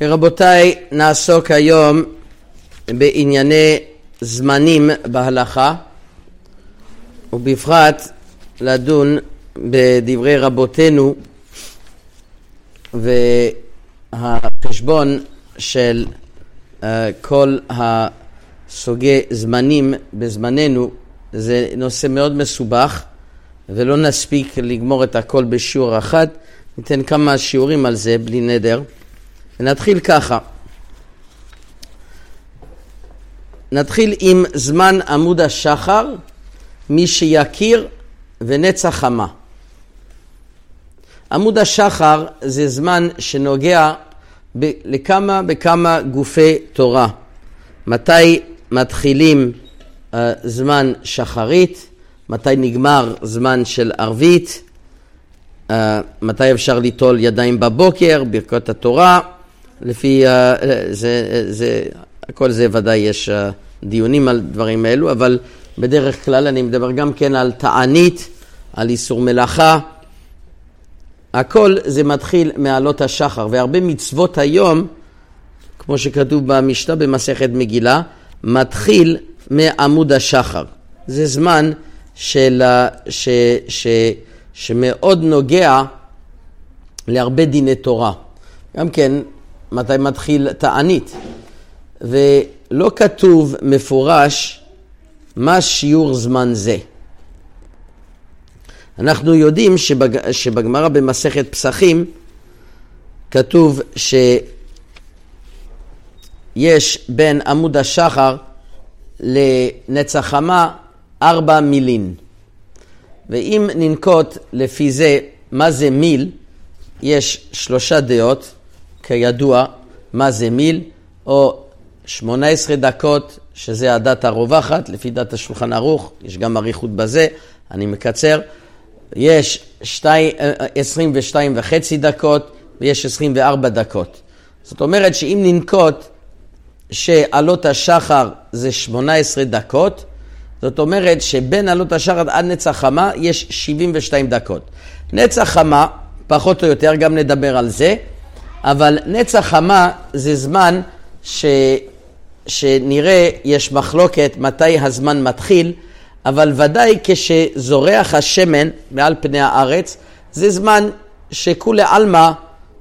כן, רבותיי, נעסוק היום בענייני זמנים בהלכה, ובפרט לדון בדברי רבותינו והחשבון של uh, כל הסוגי זמנים בזמננו זה נושא מאוד מסובך ולא נספיק לגמור את הכל בשיעור אחד, ניתן כמה שיעורים על זה בלי נדר. ונתחיל ככה. נתחיל עם זמן עמוד השחר, מי שיכיר ונצח חמה. עמוד השחר זה זמן שנוגע ב- לכמה וכמה גופי תורה. מתי מתחילים uh, זמן שחרית, מתי נגמר זמן של ערבית, uh, מתי אפשר ליטול ידיים בבוקר, ברכות התורה, לפי, uh, זה, זה, כל זה ודאי יש uh, דיונים על דברים האלו, אבל בדרך כלל אני מדבר גם כן על תענית, על איסור מלאכה. הכל זה מתחיל מעלות השחר, והרבה מצוות היום, כמו שכתוב במשנה במסכת מגילה, מתחיל מעמוד השחר. זה זמן של, ש, ש, שמאוד נוגע להרבה דיני תורה. גם כן, מתי מתחיל תענית. ולא כתוב מפורש מה שיעור זמן זה. אנחנו יודעים שבג... שבגמרא במסכת פסחים כתוב שיש בין עמוד השחר לנצח חמה ארבע מילין. ואם ננקוט לפי זה מה זה מיל, יש שלושה דעות, כידוע, מה זה מיל, או 18 דקות, שזה הדת הרווחת, לפי דת השולחן ערוך, יש גם אריכות בזה, אני מקצר. יש 22 וחצי דקות ויש 24 דקות. זאת אומרת שאם ננקוט שעלות השחר זה 18 דקות, זאת אומרת שבין עלות השחר עד נצח חמה יש 72 דקות. נצח חמה, פחות או יותר, גם נדבר על זה, אבל נצח חמה זה זמן ש... שנראה, יש מחלוקת מתי הזמן מתחיל, אבל ודאי כשזורח השמן מעל פני הארץ, זה זמן שכולי עלמא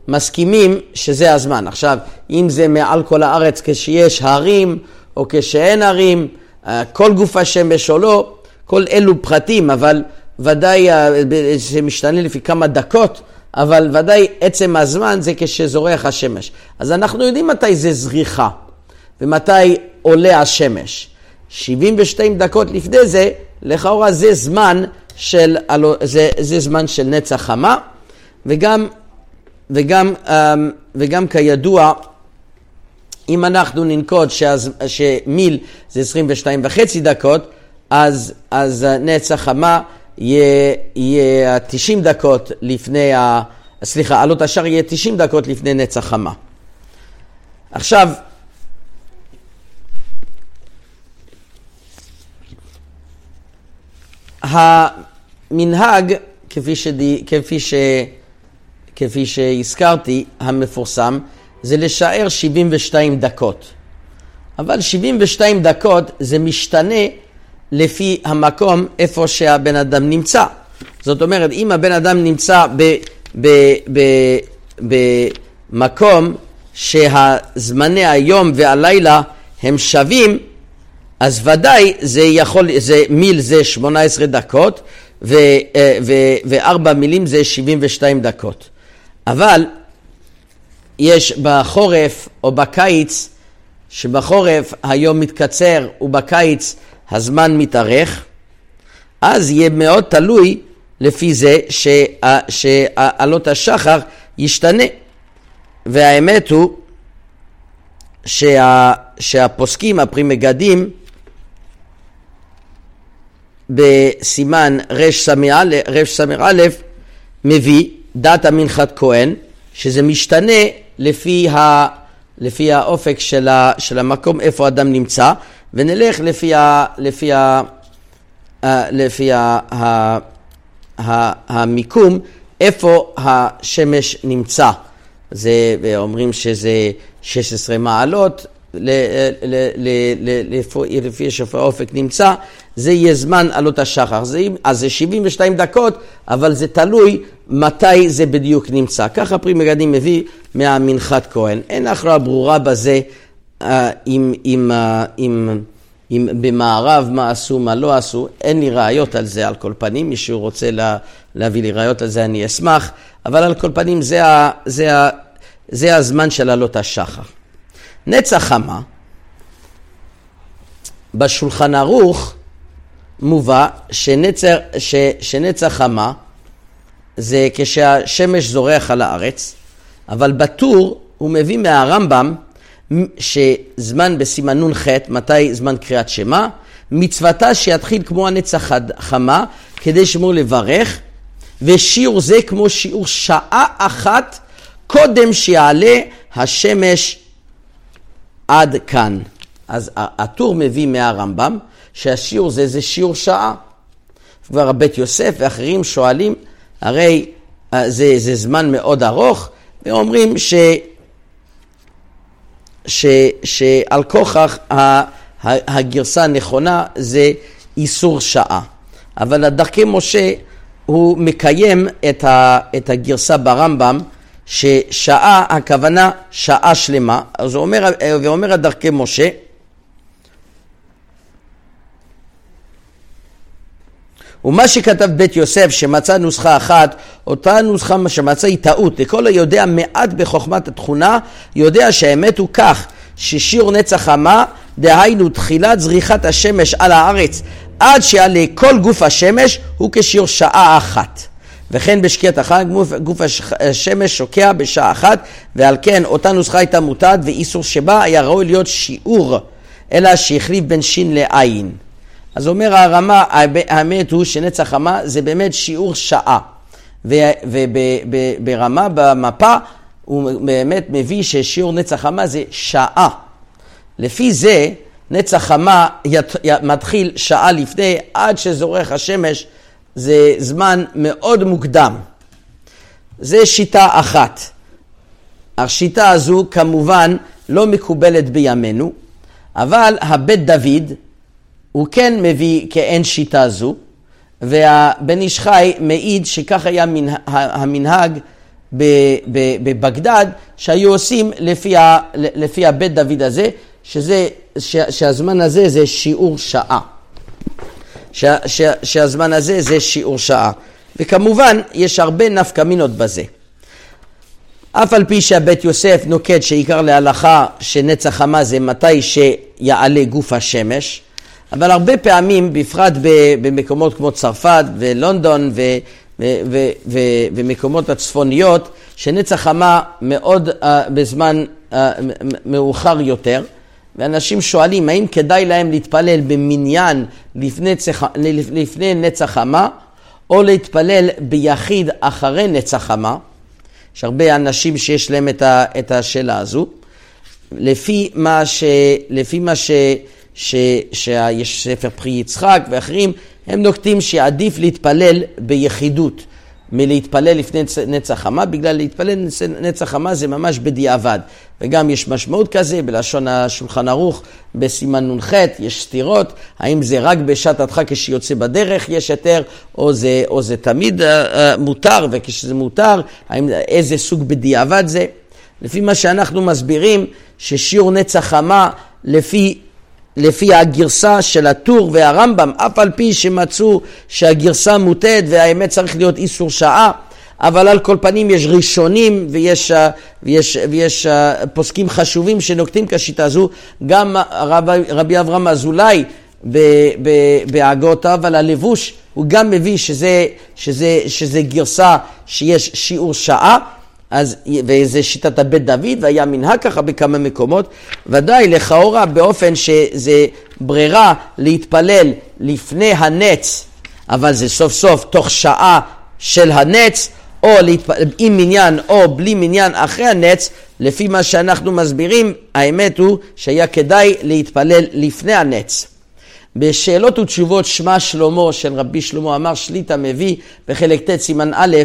מסכימים שזה הזמן. עכשיו, אם זה מעל כל הארץ כשיש הרים או כשאין הרים, אה, כל גוף השמש או לא, כל אלו פרטים, אבל ודאי אה, זה משתנה לפי כמה דקות, אבל ודאי עצם הזמן זה כשזורח השמש. אז אנחנו יודעים מתי זה זריחה ומתי עולה השמש. 72 דקות לפני זה, לכאורה זה זמן של, זה, זה זמן של נצח חמה, וגם, וגם, אמ, וגם כידוע, אם אנחנו ננקוט שאז, שמיל זה 22 וחצי דקות, אז, אז נצח חמה יהיה, יהיה 90 דקות לפני, ה, סליחה, עלות השאר יהיה 90 דקות לפני נצח חמה. עכשיו, המנהג, כפי, שדי, כפי, ש, כפי שהזכרתי, המפורסם, זה לשער 72 דקות. אבל 72 דקות זה משתנה לפי המקום איפה שהבן אדם נמצא. זאת אומרת, אם הבן אדם נמצא במקום שהזמני היום והלילה הם שווים, אז ודאי זה יכול, זה מיל זה 18 דקות אה, וארבע מילים זה 72 דקות. אבל יש בחורף או בקיץ, שבחורף היום מתקצר ובקיץ הזמן מתארך, אז יהיה מאוד תלוי לפי זה שעלות השחר ישתנה. והאמת הוא שה, שהפוסקים, הפרי מגדים, בסימן רס"א מביא דת המנחת כהן, שזה משתנה לפי, ה, לפי האופק של, ה, של המקום איפה האדם נמצא, ונלך לפי, ה, לפי, ה, לפי ה, ה, ה, המיקום איפה השמש נמצא. זה, ואומרים שזה 16 מעלות, לפי איפה האופק נמצא, זה יהיה זמן עלות השחר. זה, אז זה 72 דקות, אבל זה תלוי מתי זה בדיוק נמצא. ככה פרי מגדים מביא מהמנחת כהן. אין הכרעה ברורה בזה אה, אם, אם, אה, אם, אם במערב מה עשו, מה לא עשו. אין לי ראיות על זה על כל פנים, מישהו רוצה לה, להביא לי ראיות על זה אני אשמח, אבל על כל פנים זה, ה, זה, ה, זה הזמן של עלות השחר. נצח חמה, בשולחן ערוך מובא שנצר, ש, שנצח חמה זה כשהשמש זורח על הארץ, אבל בטור הוא מביא מהרמב"ם שזמן בסימן נ"ח, מתי זמן קריאת שמע, מצוותה שיתחיל כמו הנצח חמה כדי שמור לברך, ושיעור זה כמו שיעור שעה אחת קודם שיעלה השמש עד כאן. אז הטור מביא מהרמב"ם שהשיעור זה זה שיעור שעה. כבר הבית יוסף ואחרים שואלים, הרי אה, זה, זה זמן מאוד ארוך, ואומרים ש, ש, שעל כוכך הגרסה הנכונה זה איסור שעה. אבל הדרכי משה הוא מקיים את, ה, את הגרסה ברמב"ם ששעה הכוונה שעה שלמה, אז הוא אומר, ואומר הדרכי משה ומה שכתב בית יוסף שמצא נוסחה אחת, אותה נוסחה שמצא היא טעות. לכל היודע מעט בחוכמת התכונה, יודע שהאמת הוא כך, ששיעור נצח חמה, דהיינו תחילת זריחת השמש על הארץ עד שיעלה כל גוף השמש, הוא כשיעור שעה אחת. וכן בשקיעת החג גוף, השמש שוקע בשעה אחת ועל כן אותה נוסחה הייתה מוטעת ואיסור שבה היה ראוי להיות שיעור אלא שהחליף בין שין לעין. אז אומר הרמה, האמת הוא שנצח חמה זה באמת שיעור שעה וברמה במפה הוא באמת מביא ששיעור נצח חמה זה שעה. לפי זה נצח חמה מתחיל שעה לפני עד שזורך השמש זה זמן מאוד מוקדם. זה שיטה אחת. השיטה הזו כמובן לא מקובלת בימינו, אבל הבית דוד הוא כן מביא כאין שיטה זו, והבן איש חי מעיד שכך היה המנהג בבגדד, שהיו עושים לפי, ה, לפי הבית דוד הזה, שזה, שהזמן הזה זה שיעור שעה. שה, שה, שהזמן הזה זה שיעור שעה. וכמובן, יש הרבה נפקא מינות בזה. אף על פי שהבית יוסף נוקט שעיקר להלכה שנצח חמה זה מתי שיעלה גוף השמש, אבל הרבה פעמים, בפרט במקומות כמו צרפת ולונדון ו, ו, ו, ו, ומקומות הצפוניות, שנצח חמה מאוד uh, בזמן uh, מאוחר יותר, ואנשים שואלים האם כדאי להם להתפלל במניין לפני, צח, לפני נצח חמה, או להתפלל ביחיד אחרי נצח חמה. יש הרבה אנשים שיש להם את, ה, את השאלה הזו. לפי מה, ש, לפי מה ש, ש, שיש ספר פרי יצחק ואחרים, הם נוקטים שעדיף להתפלל ביחידות. מלהתפלל לפני נצח חמה, בגלל להתפלל נצח חמה זה ממש בדיעבד. וגם יש משמעות כזה, בלשון השולחן ערוך, בסימן נ"ח, יש סתירות, האם זה רק בשעת הדחק כשיוצא בדרך יש היתר, או זה, או זה תמיד uh, uh, מותר, וכשזה מותר, האם, איזה סוג בדיעבד זה. לפי מה שאנחנו מסבירים, ששיעור נצח חמה, לפי לפי הגרסה של הטור והרמב"ם, אף על פי שמצאו שהגרסה מוטעת והאמת צריך להיות איסור שעה, אבל על כל פנים יש ראשונים ויש, ויש, ויש פוסקים חשובים שנוקטים כשיטה הזו, גם רב, רבי אברהם אזולאי בהגותיו על הלבוש, הוא גם מביא שזה, שזה, שזה גרסה שיש שיעור שעה, אז, וזה שיטת הבית דוד, והיה מנהג ככה בכמה מקומות, ודאי לכאורה באופן שזה ברירה להתפלל לפני הנץ, אבל זה סוף סוף תוך שעה של הנץ, או להתפלל, עם מניין או בלי מניין אחרי הנץ, לפי מה שאנחנו מסבירים, האמת הוא שהיה כדאי להתפלל לפני הנץ. בשאלות ותשובות שמע שלמה של רבי שלמה אמר שליטה מביא בחלק ט' סימן א'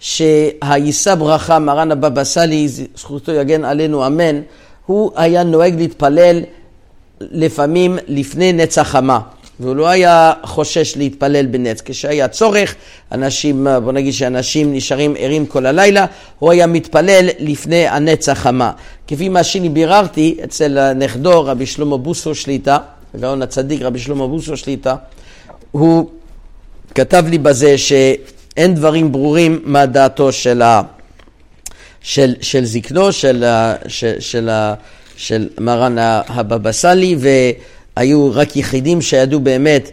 שהיישא ברכה, מרן הבבא סאלי, זכותו יגן עלינו אמן, הוא היה נוהג להתפלל לפעמים לפני נץ החמה. והוא לא היה חושש להתפלל בנץ. כשהיה צורך, אנשים, בוא נגיד שאנשים נשארים ערים כל הלילה, הוא היה מתפלל לפני הנץ החמה. כפי מה שאני ביררתי אצל נכדו רבי שלמה בוסו שליטה, הגאון הצדיק רבי שלמה בוסו שליטה, הוא כתב לי בזה שאין דברים ברורים מה דעתו של, ה, של, של זקנו, של, של, של, של מרן הבבא סאלי, והיו רק יחידים שידעו באמת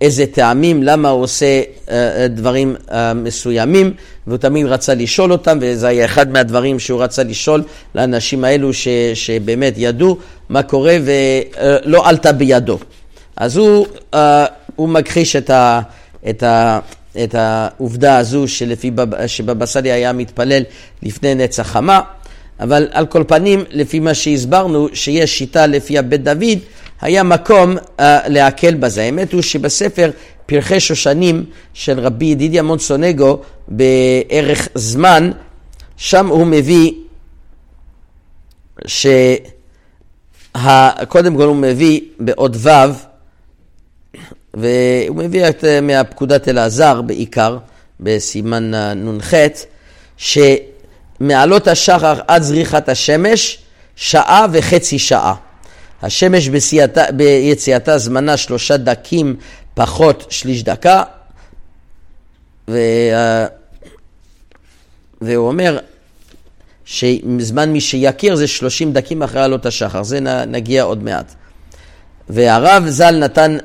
איזה טעמים, למה הוא עושה uh, דברים uh, מסוימים, והוא תמיד רצה לשאול אותם, וזה היה אחד מהדברים שהוא רצה לשאול לאנשים האלו ש, שבאמת ידעו מה קורה ולא uh, עלתה בידו. אז הוא, uh, הוא מכחיש את, ה, את, ה, את העובדה הזו שלפי סאלי היה מתפלל לפני נצח חמה, אבל על כל פנים, לפי מה שהסברנו, שיש שיטה לפי הבית דוד, היה מקום uh, להקל בזה. האמת הוא שבספר פרחי שושנים של רבי ידידיה מונסונגו בערך זמן, שם הוא מביא שקודם כל הוא מביא באות ו' והוא מביא את, אה, מהפקודת אלעזר בעיקר, בסימן נ"ח, שמעלות השחר עד זריחת השמש, שעה וחצי שעה. השמש בסייתה, ביציאתה זמנה שלושה דקים פחות שליש דקה, ו... והוא אומר שזמן מי שיכיר זה שלושים דקים אחרי עלות השחר, זה נגיע עוד מעט. והרב ז"ל נתן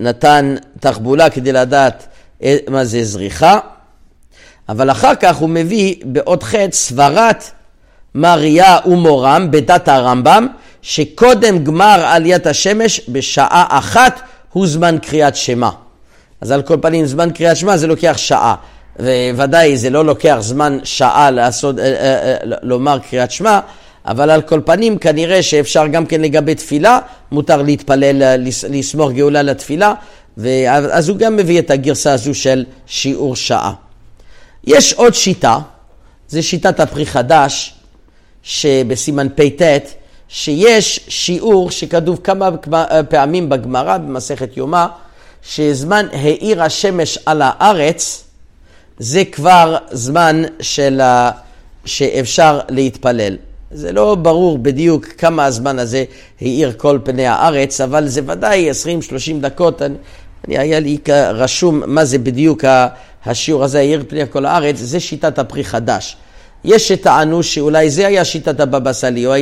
נתן תחבולה כדי לדעת מה זה זריחה, אבל אחר כך הוא מביא באות ח' סברת מריה ומורם בדת הרמב"ם, שקודם גמר עליית השמש בשעה אחת הוא זמן קריאת שמע. אז על כל פנים זמן קריאת שמע זה לוקח שעה, וודאי זה לא לוקח זמן שעה לעשות, אה, אה, אה, לומר קריאת שמע, אבל על כל פנים כנראה שאפשר גם כן לגבי תפילה, מותר להתפלל, לסמוך גאולה לתפילה, אז הוא גם מביא את הגרסה הזו של שיעור שעה. יש עוד שיטה, זה שיטת הפרי חדש, שבסימן פט, שיש שיעור שכתוב כמה פעמים בגמרא, במסכת יומא, שזמן האיר השמש על הארץ, זה כבר זמן של, שאפשר להתפלל. זה לא ברור בדיוק כמה הזמן הזה האיר כל פני הארץ, אבל זה ודאי 20-30 דקות. אני, אני, היה לי רשום מה זה בדיוק השיעור הזה, האיר פני כל הארץ, זה שיטת הפרי חדש. יש שטענו שאולי זה היה שיטת הבבא סאלי, הוא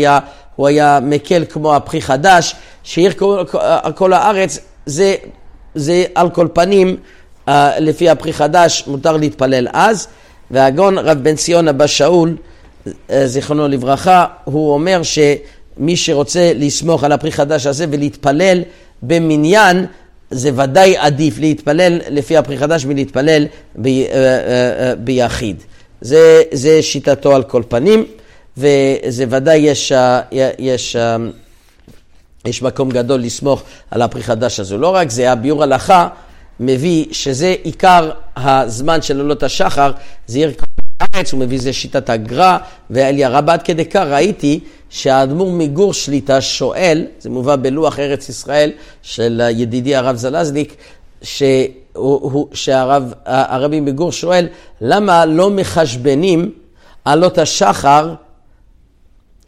הוא היה מקל כמו הפרי חדש, שהאיר כל, כל הארץ, זה, זה על כל פנים, uh, לפי הפרי חדש, מותר להתפלל אז. והגאון רב בן ציון אבא שאול, אה, זיכרונו לברכה, הוא אומר שמי שרוצה לסמוך על הפרי חדש הזה ולהתפלל במניין, זה ודאי עדיף להתפלל לפי הפרי חדש מלהתפלל ב, uh, uh, ביחיד. זה, זה שיטתו על כל פנים, וזה ודאי יש, יש, יש מקום גדול לסמוך על הפרי חדש הזה. לא רק זה, הביאור הלכה מביא שזה עיקר הזמן של עולות השחר, זה עיר הארץ, הוא מביא זה שיטת הגר"א ואליה רבה. עד כדי כך ראיתי שהאדמו"ר מגור שליטה שואל, זה מובא בלוח ארץ ישראל של ידידי הרב זלזניק, שהרבי מגור שואל, למה לא מחשבנים עלות השחר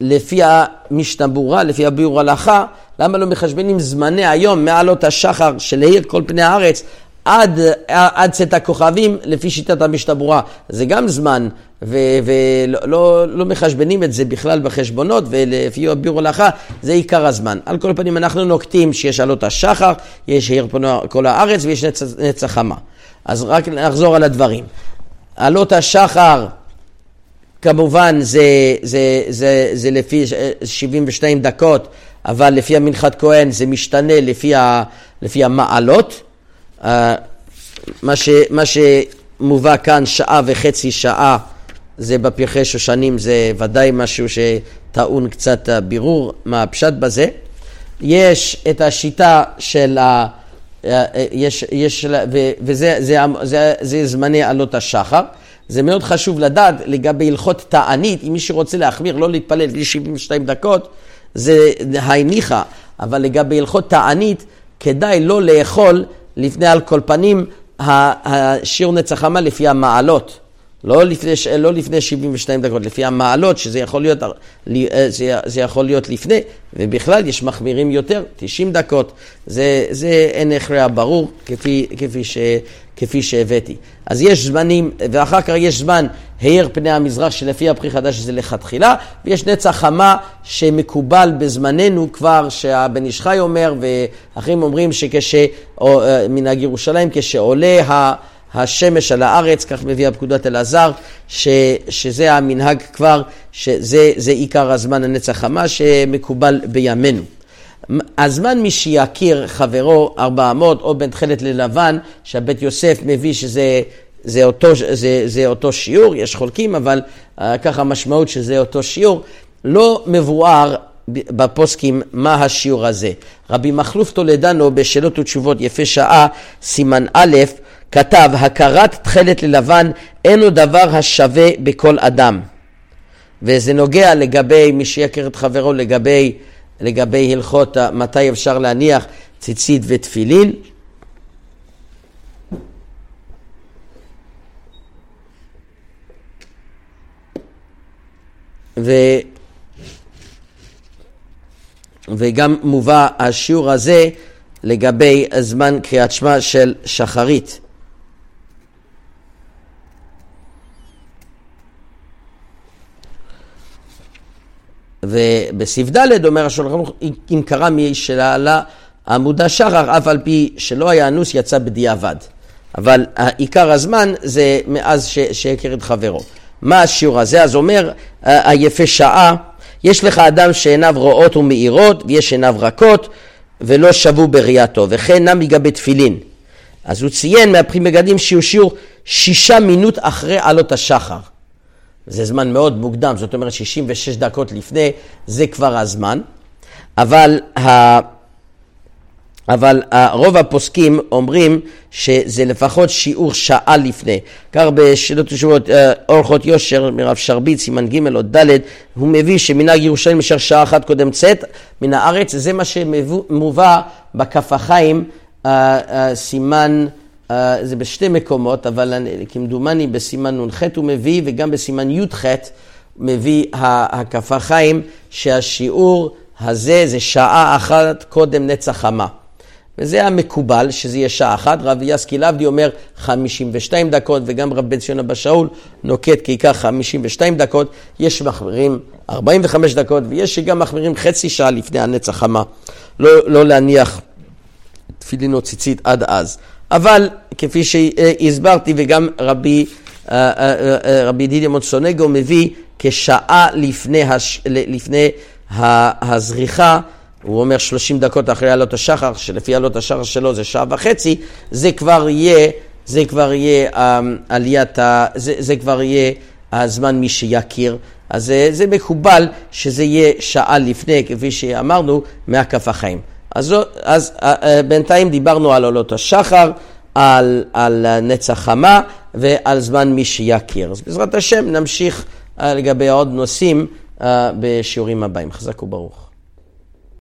לפי המשנה לפי הביאור הלכה, למה לא מחשבנים זמני היום מעלות השחר של העיר כל פני הארץ עד, עד צאת הכוכבים לפי שיטת המשתבורה. זה גם זמן, ולא לא, לא מחשבנים את זה בכלל בחשבונות, ולפי הביאור הלכה זה עיקר הזמן. על כל פנים אנחנו נוקטים שיש עלות השחר, יש עיר כל הארץ ויש נצח, נצח חמה. אז רק נחזור על הדברים. עלות השחר כמובן זה, זה, זה, זה לפי 72 דקות, אבל לפי המנחת כהן זה משתנה לפי, ה, לפי המעלות. אה, מה, ש, מה שמובא כאן שעה וחצי שעה זה בפרחי שושנים, זה ודאי משהו שטעון קצת בירור מה הפשט בזה. יש את השיטה של, ה, יש, יש, וזה זה, זה, זה זמני עלות השחר. זה מאוד חשוב לדעת לגבי הלכות תענית, אם מישהו רוצה להחמיר, לא להתפלל בלי 72 דקות, זה הניחא, אבל לגבי הלכות תענית, כדאי לא לאכול לפני על כל פנים השיעור נצח חמה לפי המעלות. לא לפני, לא לפני 72 דקות, לפי המעלות, שזה יכול להיות, אה, זה יכול להיות לפני, ובכלל יש מחמירים יותר, 90 דקות, זה, זה אין הכרע ברור כפי, כפי, ש, כפי שהבאתי. אז יש זמנים, ואחר כך יש זמן האיר פני המזרח שלפי הפרי חדש זה לכתחילה, ויש נצח חמה שמקובל בזמננו כבר, שהבן איש חי אומר, ואחרים אומרים שכש... או, אה, מנהג ירושלים, כשעולה ה... השמש על הארץ, כך מביא הפקודת אלעזר, ש, שזה המנהג כבר, שזה עיקר הזמן הנצח חמה שמקובל בימינו. הזמן מי שיכיר חברו ארבע אמות או בין תכלת ללבן, שהבית יוסף מביא שזה זה אותו, זה, זה אותו שיעור, יש חולקים, אבל uh, ככה המשמעות שזה אותו שיעור, לא מבואר בפוסקים מה השיעור הזה. רבי מכלוף טולדנו בשאלות ותשובות יפה שעה, סימן א', כתב, הכרת תכלת ללבן אינו דבר השווה בכל אדם. וזה נוגע לגבי מי שיכר את חברו, לגבי, לגבי הלכות מתי אפשר להניח ציצית ותפילין. ו... וגם מובא השיעור הזה לגבי זמן קריאת שמע של שחרית. ובס"ד אומר השולחן ערוך, אם מי שלעלה עמוד השחר, אף על פי שלא היה אנוס, יצא בדיעבד. אבל עיקר הזמן זה מאז שהכיר את חברו. מה השיעור הזה? אז אומר היפה שעה, יש לך אדם שעיניו רואות ומאירות, ויש עיניו רכות, ולא שבו בראייתו, וכן נם מגבי תפילין. אז הוא ציין מהפרי מגדים שהוא שיעור שישה מינות אחרי עלות השחר. זה זמן מאוד מוקדם, זאת אומרת 66 דקות לפני, זה כבר הזמן. אבל, ה... אבל רוב הפוסקים אומרים שזה לפחות שיעור שעה לפני. כך בשאלות ותשובות אה, אורחות יושר מרב שרביט, סימן ג' או ד', הוא מביא שמנהג ירושלים נשאר שעה אחת קודם צאת מן הארץ, זה מה שמובא בכף החיים, אה, אה, סימן... זה בשתי מקומות, אבל כמדומני בסימן נ"ח הוא מביא, וגם בסימן י"ח מביא הקפה חיים, שהשיעור הזה זה שעה אחת קודם נצח חמה. וזה המקובל, שזה יהיה שעה אחת. רב יסקי לבדי אומר 52 דקות, וגם רב בן ציון אבא שאול נוקט כי ייקח 52 דקות. יש מחמירים 45 דקות, ויש שגם מחמירים חצי שעה לפני הנצח חמה. לא, לא להניח תפילין או ציצית עד אז. אבל כפי שהסברתי וגם רבי, אה, אה, אה, רבי דידי מונסונגו מביא כשעה לפני, הש, לפני הזריחה, הוא אומר 30 דקות אחרי עלות השחר, שלפי עלות השחר שלו זה שעה וחצי, זה כבר יהיה, זה כבר יהיה עליית, ה, זה, זה כבר יהיה הזמן מי שיכיר. אז זה, זה מקובל שזה יהיה שעה לפני, כפי שאמרנו, מהכף החיים. אז, אז אה, אה, בינתיים דיברנו על עולות השחר, על, על נצח חמה ועל זמן מי שיכיר. אז בעזרת השם נמשיך אה, לגבי עוד נושאים בשיעורים הבאים. חזק וברוך.